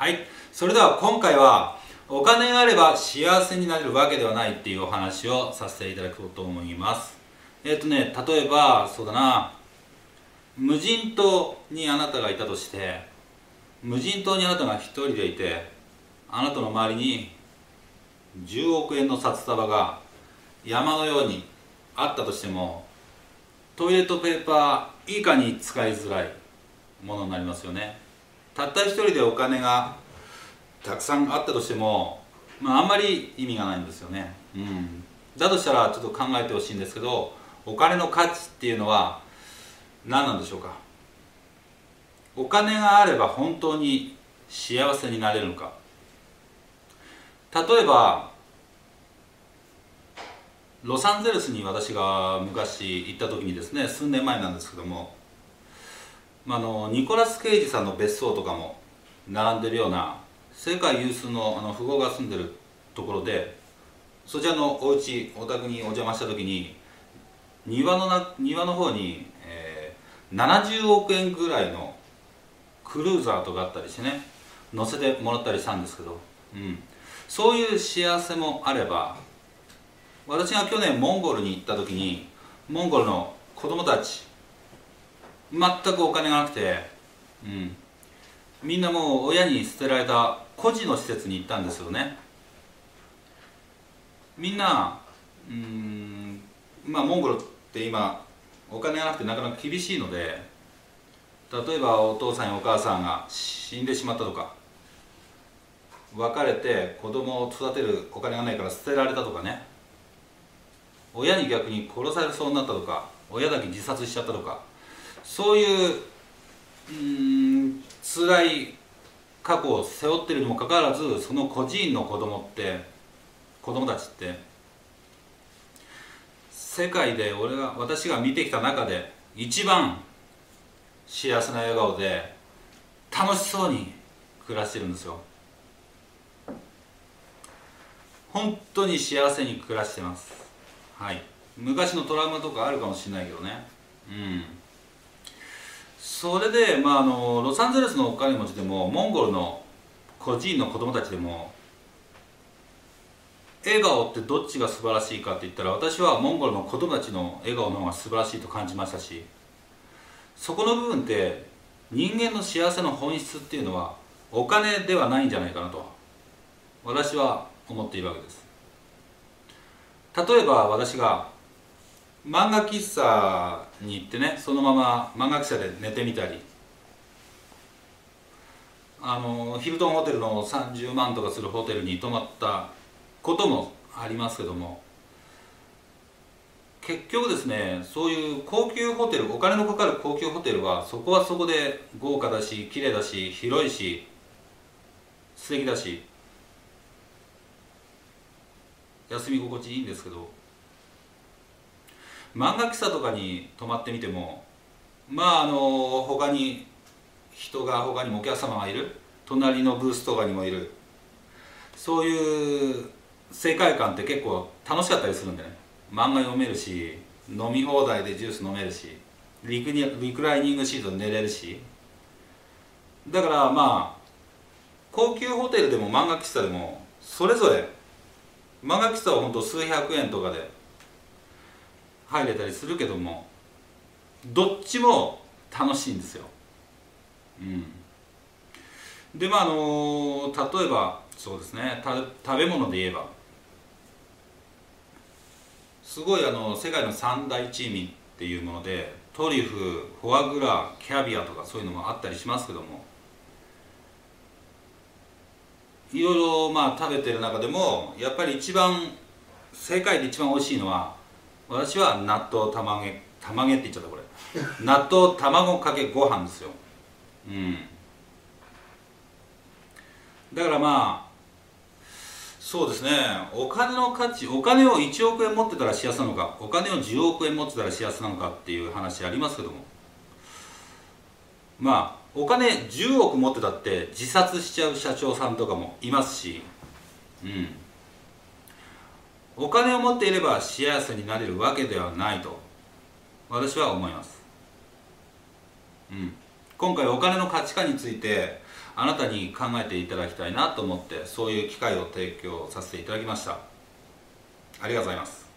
はい。それでは今回はお金があれば幸せになれるわけではないっていうお話をさせていただこうと思います。えっ、とね例えばそうだな。無人島にあなたがいたとして無人島にあなたが一人でいてあなたの周りに10億円の札束が山のようにあったとしてもトイレットペーパー以下に使いづらいものになりますよね。たった一人でお金がたくさんあったとしても、まあ、あんまり意味がないんですよね、うん、だとしたらちょっと考えてほしいんですけどお金の価値っていうのは何なんでしょうか？お金があれば本当に幸せになれるのか？例えばロサンゼルスに私が昔行った時にですね数年前なんですけども、あ、のニコラス・ケイジさんの別荘とかも並んでるような世界有数のあの富豪が住んでるところでそちらのお家お宅にお邪魔した時に庭のな庭の方に、えー、70億円ぐらいのクルーザーとかあったりしてね乗せてもらったりしたんですけど、うん、そういう幸せもあれば私が去年モンゴルに行った時にモンゴルの子供たち全くお金がなくて、うん、みんなもう親に捨てられた孤児の施設に行ったんですよね。みんなうんまあモンゴルって今お金がなくてなかなか厳しいので例えばお父さんやお母さんが死んでしまったとか別れて子供を育てるお金がないから捨てられたとかね。親に逆に殺されそうになったとか親だけ自殺しちゃったとか。そういううん辛い過去を背負ってるにもかかわらずその孤児院の子供って子供たちって世界で俺が私が見てきた中で一番幸せな笑顔で楽しそうに暮らしてるんですよ。本当に幸せに暮らしてます。はい。昔のトラウマとかあるかもしれないけどね。うん。それで、まあ、あのロサンゼルスのお金持ちでもモンゴルの孤児院の子供たちでも笑顔ってどっちが素晴らしいかって言ったら私はモンゴルの子供たちの笑顔の方が素晴らしいと感じましたしそこの部分って人間の幸せの本質っていうのはお金ではないんじゃないかなと私は思っているわけです。例えば私が漫画喫茶に行ってねそのまま漫画喫茶で寝てみたり。あのヒルトンホテルの30万とかするホテルに泊まったこともありますけども。結局ですねそういう高級ホテルお金のかかる高級ホテルはそこはそこで豪華だし綺麗だし広いし素敵だし。休み心地いいんですけど。漫画喫茶とかに泊まってみてもまああの他に人が他にもお客様がいる。隣のブースとかにもいる。そういう世界観って結構楽しかったりするんでね。漫画読めるし飲み放題でジュース飲めるしリクリクライニングシートで寝れるし。だからまあ高級ホテルでも漫画喫茶でもそれぞれ漫画喫茶は本当数百円とかで入れたりするけどもどっちも楽しいんですよ。うん、でまああの例えばそうですね食べ物で言えばすごいあの世界の三大珍味っていうものでトリュフフォアグラキャビアとかそういうのもあったりしますけどもいろいろまあ食べてる中でもやっぱり一番世界で一番美味しいのは私は納豆卵卵って言っちゃったこれ。納豆卵かけご飯ですよ。うん。だからまあそうですね。お金の価値お金を1億円持ってたら幸せなのかお金を10億円持ってたら幸せなのかっていう話ありますけども。まあお金10億持ってたって自殺しちゃう社長さんとかもいますし、うん、お金を持っていれば幸せになれるわけではないと私は思います、うん、今回お金の価値観についてあなたに考えていただきたいなと思ってそういう機会を提供させていただきました。ありがとうございます。